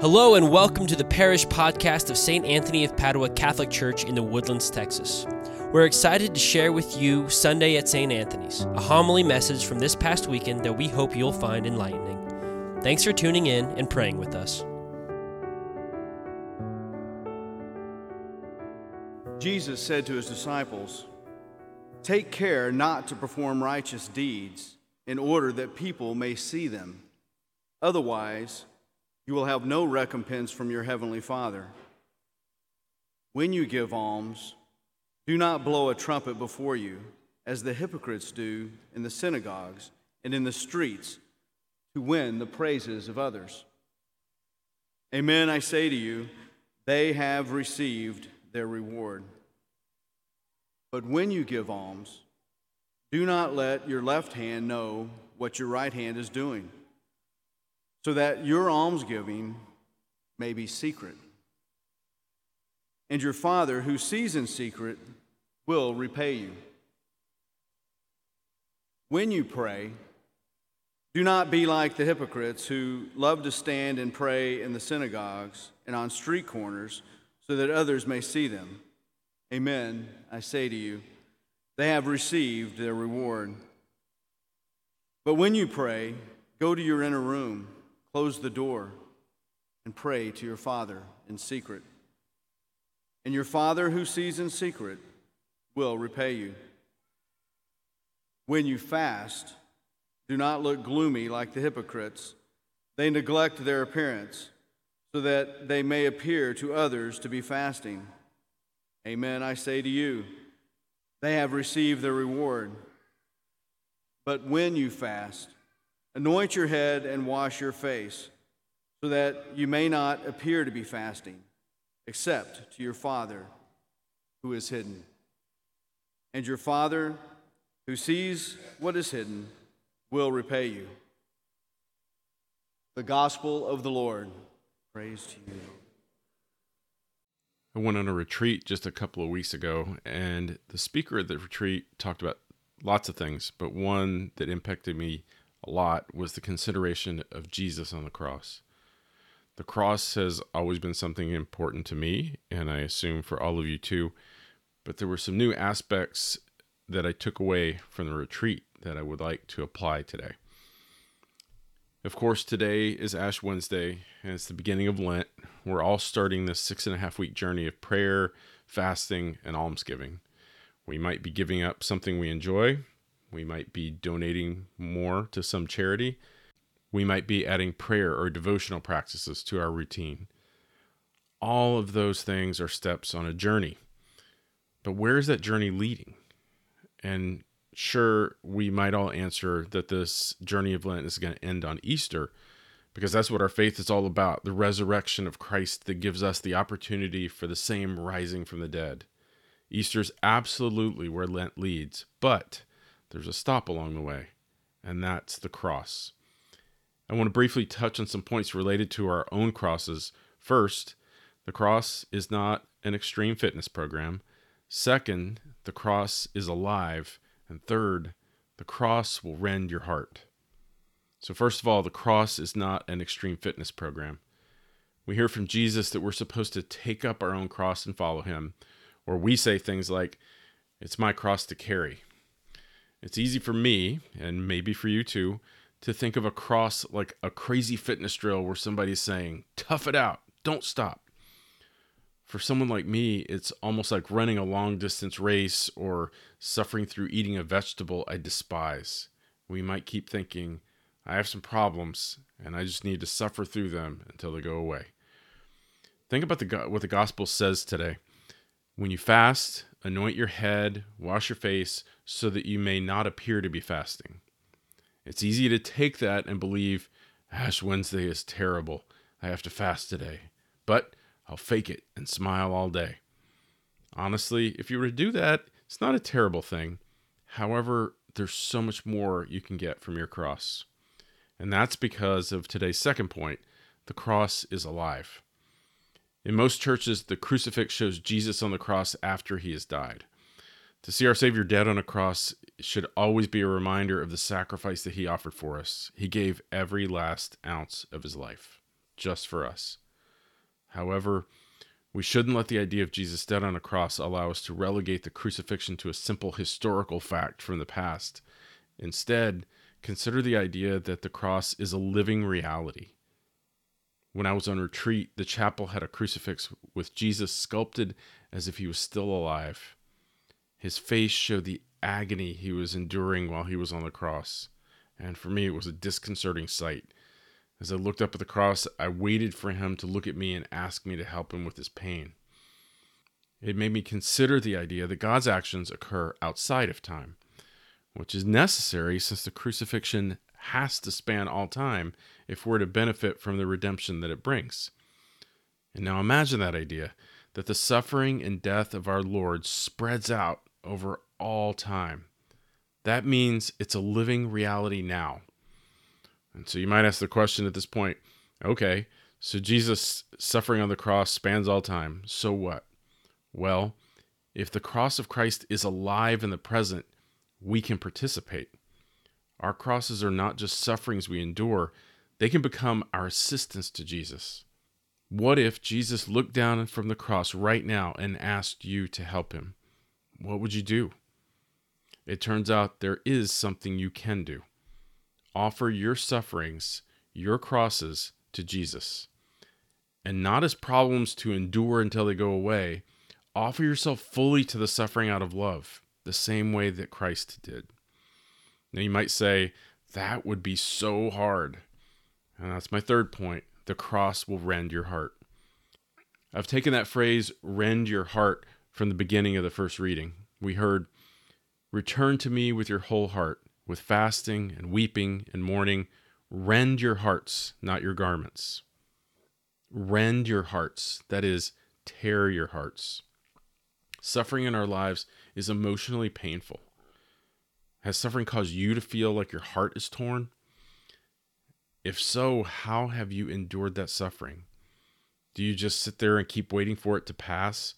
Hello, and welcome to the parish podcast of St. Anthony of Padua Catholic Church in the Woodlands, Texas. We're excited to share with you Sunday at St. Anthony's, a homily message from this past weekend that we hope you'll find enlightening. Thanks for tuning in and praying with us. Jesus said to his disciples, Take care not to perform righteous deeds in order that people may see them. Otherwise, you will have no recompense from your heavenly Father. When you give alms, do not blow a trumpet before you, as the hypocrites do in the synagogues and in the streets, to win the praises of others. Amen, I say to you, they have received their reward. But when you give alms, do not let your left hand know what your right hand is doing so that your almsgiving may be secret. And your Father, who sees in secret, will repay you. When you pray, do not be like the hypocrites who love to stand and pray in the synagogues and on street corners so that others may see them. Amen, I say to you, they have received their reward. But when you pray, go to your inner room Close the door and pray to your Father in secret. And your Father who sees in secret will repay you. When you fast, do not look gloomy like the hypocrites. They neglect their appearance so that they may appear to others to be fasting. Amen, I say to you, they have received their reward. But when you fast, Anoint your head and wash your face, so that you may not appear to be fasting, except to your Father who is hidden. And your Father who sees what is hidden will repay you. The Gospel of the Lord. Praise to you. I went on a retreat just a couple of weeks ago, and the speaker at the retreat talked about lots of things, but one that impacted me a lot was the consideration of Jesus on the cross. The cross has always been something important to me, and I assume for all of you too. But there were some new aspects that I took away from the retreat that I would like to apply today. Of course, today is Ash Wednesday, and it's the beginning of Lent. We're all starting this six and a half week journey of prayer, fasting, and almsgiving. We might be giving up something we enjoy, we might be donating more to some charity. We might be adding prayer or devotional practices to our routine. All of those things are steps on a journey. But where is that journey leading? And sure, we might all answer that this journey of Lent is going to end on Easter because that's what our faith is all about the resurrection of Christ that gives us the opportunity for the same rising from the dead. Easter's absolutely where Lent leads, but there's a stop along the way, and that's the cross. I want to briefly touch on some points related to our own crosses. First, the cross is not an extreme fitness program. Second, the cross is alive. And third, the cross will rend your heart. So, first of all, the cross is not an extreme fitness program. We hear from Jesus that we're supposed to take up our own cross and follow him. Or we say things like, It's my cross to carry. It's easy for me, and maybe for you too, to think of a cross like a crazy fitness drill where somebody's saying, tough it out, don't stop. For someone like me, it's almost like running a long distance race or suffering through eating a vegetable I despise. We might keep thinking, I have some problems and I just need to suffer through them until they go away. Think about the, what the gospel says today. When you fast, anoint your head, wash your face, so that you may not appear to be fasting. It's easy to take that and believe, Ash Wednesday is terrible. I have to fast today. But I'll fake it and smile all day. Honestly, if you were to do that, it's not a terrible thing. However, there's so much more you can get from your cross. And that's because of today's second point the cross is alive. In most churches, the crucifix shows Jesus on the cross after he has died. To see our Savior dead on a cross should always be a reminder of the sacrifice that he offered for us. He gave every last ounce of his life just for us. However, we shouldn't let the idea of Jesus dead on a cross allow us to relegate the crucifixion to a simple historical fact from the past. Instead, consider the idea that the cross is a living reality. When I was on retreat, the chapel had a crucifix with Jesus sculpted as if he was still alive. His face showed the agony he was enduring while he was on the cross, and for me, it was a disconcerting sight. As I looked up at the cross, I waited for him to look at me and ask me to help him with his pain. It made me consider the idea that God's actions occur outside of time, which is necessary since the crucifixion has to span all time if we're to benefit from the redemption that it brings. And now imagine that idea that the suffering and death of our Lord spreads out over all time. That means it's a living reality now. And so you might ask the question at this point okay, so Jesus' suffering on the cross spans all time. So what? Well, if the cross of Christ is alive in the present, we can participate. Our crosses are not just sufferings we endure, they can become our assistance to Jesus. What if Jesus looked down from the cross right now and asked you to help him? What would you do? It turns out there is something you can do. Offer your sufferings, your crosses, to Jesus. And not as problems to endure until they go away. Offer yourself fully to the suffering out of love, the same way that Christ did. Now you might say, that would be so hard. And that's my third point. The cross will rend your heart. I've taken that phrase, rend your heart, from the beginning of the first reading. We heard, Return to me with your whole heart, with fasting and weeping and mourning. Rend your hearts, not your garments. Rend your hearts, that is, tear your hearts. Suffering in our lives is emotionally painful. Has suffering caused you to feel like your heart is torn? If so, how have you endured that suffering? Do you just sit there and keep waiting for it to pass?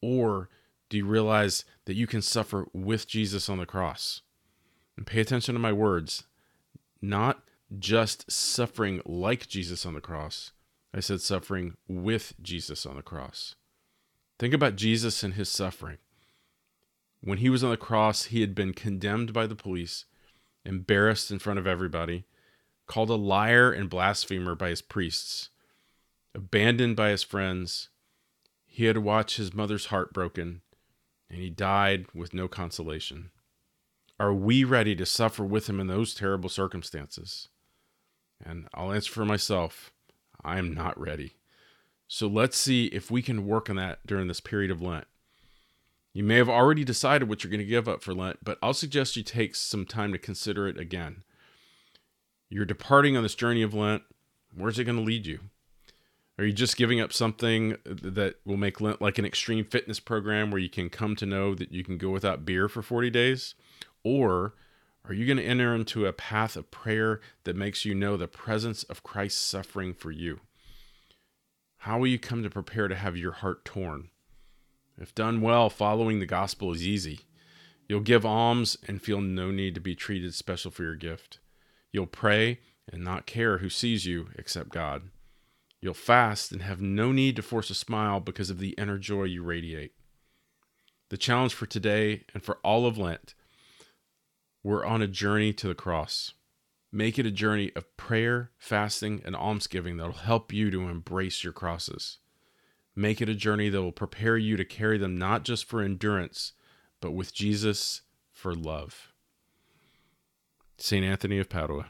Or do you realize that you can suffer with Jesus on the cross? And pay attention to my words. Not just suffering like Jesus on the cross. I said suffering with Jesus on the cross. Think about Jesus and his suffering. When he was on the cross, he had been condemned by the police, embarrassed in front of everybody, called a liar and blasphemer by his priests, abandoned by his friends. He had watched his mother's heart broken, and he died with no consolation. Are we ready to suffer with him in those terrible circumstances? And I'll answer for myself I am not ready. So let's see if we can work on that during this period of Lent. You may have already decided what you're going to give up for Lent, but I'll suggest you take some time to consider it again. You're departing on this journey of Lent. Where's it going to lead you? Are you just giving up something that will make Lent like an extreme fitness program where you can come to know that you can go without beer for 40 days? Or are you going to enter into a path of prayer that makes you know the presence of Christ's suffering for you? How will you come to prepare to have your heart torn? If done well, following the gospel is easy. You'll give alms and feel no need to be treated special for your gift. You'll pray and not care who sees you except God. You'll fast and have no need to force a smile because of the inner joy you radiate. The challenge for today and for all of Lent we're on a journey to the cross. Make it a journey of prayer, fasting, and almsgiving that'll help you to embrace your crosses. Make it a journey that will prepare you to carry them not just for endurance, but with Jesus for love. St. Anthony of Padua.